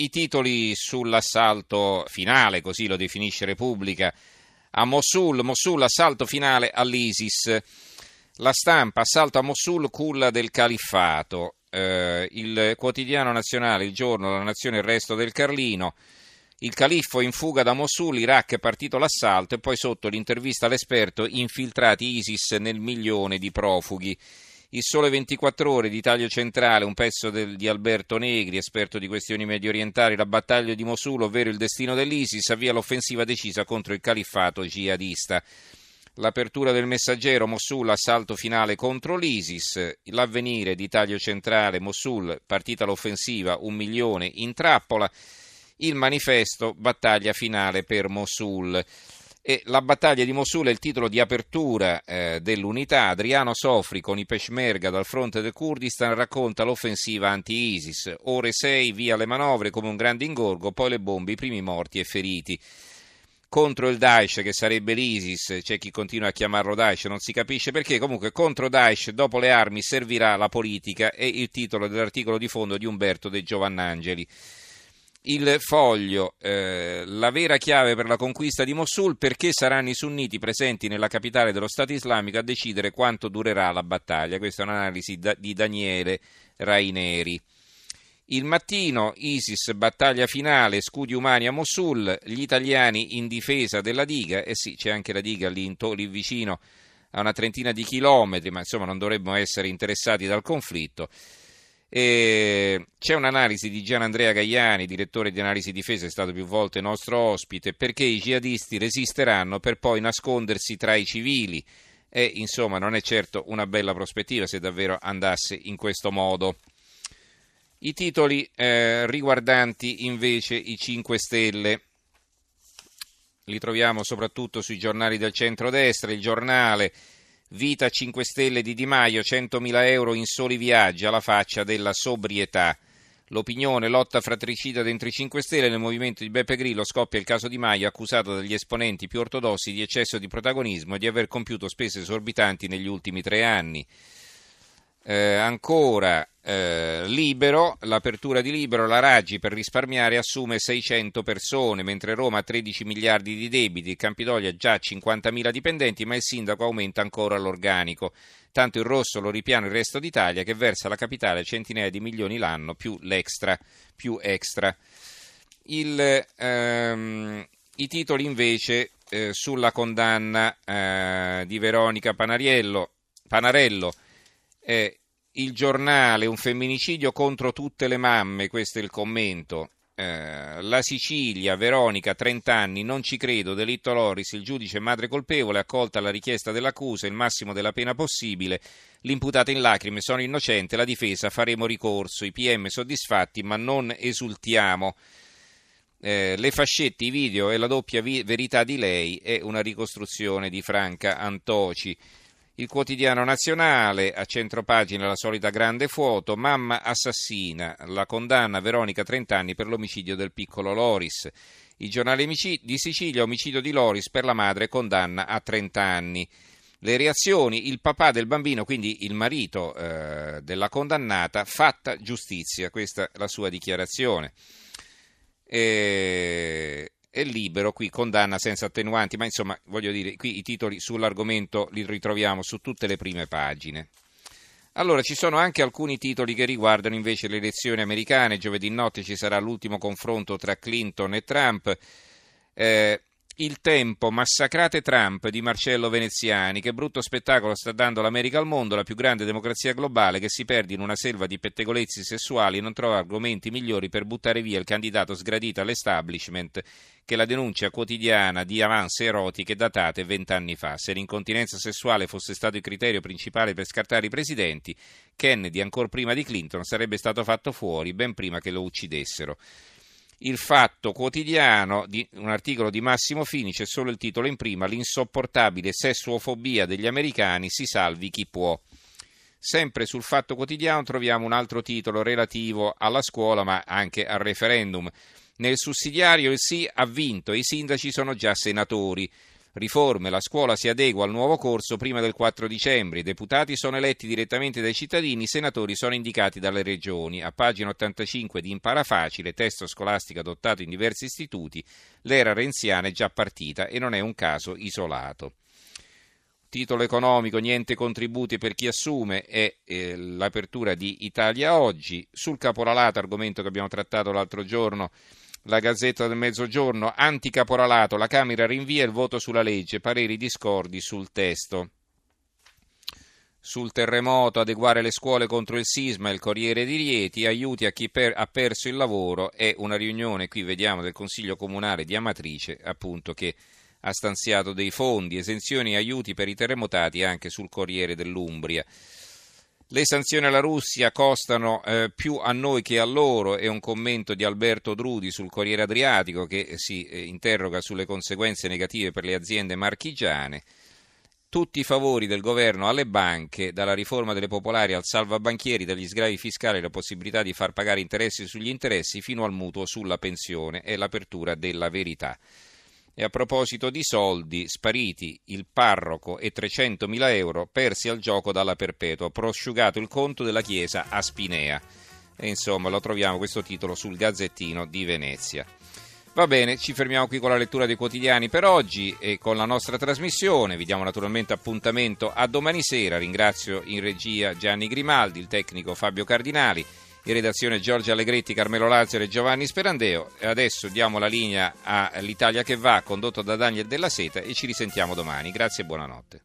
i titoli sull'assalto finale, così lo definisce Repubblica, a Mosul, Mosul assalto finale all'ISIS. La stampa, assalto a Mosul, culla del califfato. Eh, il quotidiano nazionale, il giorno, la nazione, il resto del Carlino. Il califfo in fuga da Mosul, Iraq è partito l'assalto e poi sotto l'intervista all'esperto infiltrati ISIS nel milione di profughi. Il Sole 24 Ore di Taglio Centrale, un pezzo del, di Alberto Negri, esperto di questioni medio orientali, la battaglia di Mosul, ovvero il destino dell'ISIS, avvia l'offensiva decisa contro il califfato jihadista. L'apertura del messaggero Mosul, assalto finale contro l'ISIS, l'avvenire di Taglio Centrale Mosul, partita l'offensiva, un milione in trappola, il manifesto, battaglia finale per Mosul. E la battaglia di Mosul è il titolo di apertura eh, dell'unità. Adriano Sofri con i Peshmerga dal fronte del Kurdistan racconta l'offensiva anti-ISIS. Ore 6, via le manovre come un grande ingorgo, poi le bombe, i primi morti e feriti. Contro il Daesh, che sarebbe l'ISIS, c'è chi continua a chiamarlo Daesh, non si capisce perché. Comunque, contro Daesh, dopo le armi, servirà la politica. È il titolo dell'articolo di fondo di Umberto De Giovannangeli il foglio, eh, la vera chiave per la conquista di Mosul, perché saranno i sunniti presenti nella capitale dello Stato islamico a decidere quanto durerà la battaglia. Questa è un'analisi da, di Daniele Raineri. Il mattino, ISIS, battaglia finale, scudi umani a Mosul, gli italiani in difesa della diga, e eh sì, c'è anche la diga lì, lì vicino a una trentina di chilometri, ma insomma non dovremmo essere interessati dal conflitto. E c'è un'analisi di Gian Andrea Gaiani, direttore di analisi difesa, è stato più volte nostro ospite, perché i jihadisti resisteranno per poi nascondersi tra i civili. E insomma non è certo una bella prospettiva se davvero andasse in questo modo. I titoli eh, riguardanti invece i 5 Stelle li troviamo soprattutto sui giornali del centrodestra, il giornale Vita 5 Stelle di Di Maio, 100.000 euro in soli viaggi alla faccia della sobrietà. L'opinione, lotta fratricida dentro i 5 Stelle, nel movimento di Beppe Grillo scoppia il caso Di Maio accusato dagli esponenti più ortodossi di eccesso di protagonismo e di aver compiuto spese esorbitanti negli ultimi tre anni. Eh, ancora eh, Libero, l'apertura di Libero, la Raggi per risparmiare assume 600 persone, mentre Roma ha 13 miliardi di debiti, Campidoglio ha già 50.000 dipendenti, ma il sindaco aumenta ancora l'organico. Tanto il rosso lo ripiano il resto d'Italia che versa alla capitale centinaia di milioni l'anno più l'extra, più extra. Il, ehm, I titoli invece eh, sulla condanna eh, di Veronica Panariello, Panarello eh, il giornale, un femminicidio contro tutte le mamme, questo è il commento. Eh, la Sicilia, Veronica, 30 anni, non ci credo, delitto Loris, il giudice madre colpevole, accolta la richiesta dell'accusa, il massimo della pena possibile, l'imputata in lacrime, sono innocente, la difesa, faremo ricorso, i PM soddisfatti, ma non esultiamo. Eh, le fascette, i video e la doppia vi- verità di lei è una ricostruzione di Franca Antoci. Il quotidiano nazionale, a centropagina la solita grande foto, mamma assassina, la condanna Veronica 30 anni per l'omicidio del piccolo Loris. Il giornale di Sicilia, omicidio di Loris per la madre, condanna a 30 anni. Le reazioni, il papà del bambino, quindi il marito eh, della condannata, fatta giustizia, questa è la sua dichiarazione. E è libero, qui condanna senza attenuanti, ma insomma voglio dire, qui i titoli sull'argomento li ritroviamo su tutte le prime pagine. Allora, ci sono anche alcuni titoli che riguardano invece le elezioni americane. Giovedì notte ci sarà l'ultimo confronto tra Clinton e Trump. Eh, il tempo, massacrate Trump di Marcello Veneziani. Che brutto spettacolo sta dando l'America al mondo, la più grande democrazia globale che si perde in una selva di pettegolezzi sessuali e non trova argomenti migliori per buttare via il candidato sgradito all'establishment che la denuncia quotidiana di avanze erotiche datate vent'anni fa. Se l'incontinenza sessuale fosse stato il criterio principale per scartare i presidenti, Kennedy, ancora prima di Clinton, sarebbe stato fatto fuori ben prima che lo uccidessero il Fatto Quotidiano, un articolo di Massimo Fini, c'è solo il titolo in prima, l'insopportabile sessuofobia degli americani, si salvi chi può. Sempre sul Fatto Quotidiano troviamo un altro titolo relativo alla scuola ma anche al referendum. Nel sussidiario il sì ha vinto, i sindaci sono già senatori. Riforme, la scuola si adegua al nuovo corso prima del 4 dicembre, i deputati sono eletti direttamente dai cittadini, i senatori sono indicati dalle regioni. A pagina 85 di Impara Facile, testo scolastico adottato in diversi istituti, l'era renziana è già partita e non è un caso isolato. Titolo economico, niente contributi per chi assume, è eh, l'apertura di Italia Oggi. Sul caporalato, argomento che abbiamo trattato l'altro giorno, la Gazzetta del Mezzogiorno, anticaporalato, la Camera rinvia il voto sulla legge, pareri discordi sul testo. Sul terremoto, adeguare le scuole contro il sisma, il Corriere di Rieti, aiuti a chi per, ha perso il lavoro, è una riunione, qui vediamo, del Consiglio Comunale di Amatrice, appunto, che ha stanziato dei fondi, esenzioni e aiuti per i terremotati anche sul Corriere dell'Umbria. Le sanzioni alla Russia costano eh, più a noi che a loro, è un commento di Alberto Drudi sul Corriere Adriatico che si eh, interroga sulle conseguenze negative per le aziende marchigiane. Tutti i favori del governo alle banche, dalla riforma delle popolari al salvabanchieri, dagli sgravi fiscali e la possibilità di far pagare interessi sugli interessi fino al mutuo sulla pensione, è l'apertura della verità. E a proposito di soldi, spariti il parroco e 300.000 euro persi al gioco dalla Perpetua, prosciugato il conto della chiesa a Spinea. E insomma, lo troviamo questo titolo sul Gazzettino di Venezia. Va bene, ci fermiamo qui con la lettura dei quotidiani per oggi e con la nostra trasmissione. Vi diamo naturalmente appuntamento a domani sera. Ringrazio in regia Gianni Grimaldi, il tecnico Fabio Cardinali in redazione Giorgio Allegretti, Carmelo Lazzaro e Giovanni Sperandeo. Adesso diamo la linea all'Italia che va, condotto da Daniel Della Seta e ci risentiamo domani. Grazie e buonanotte.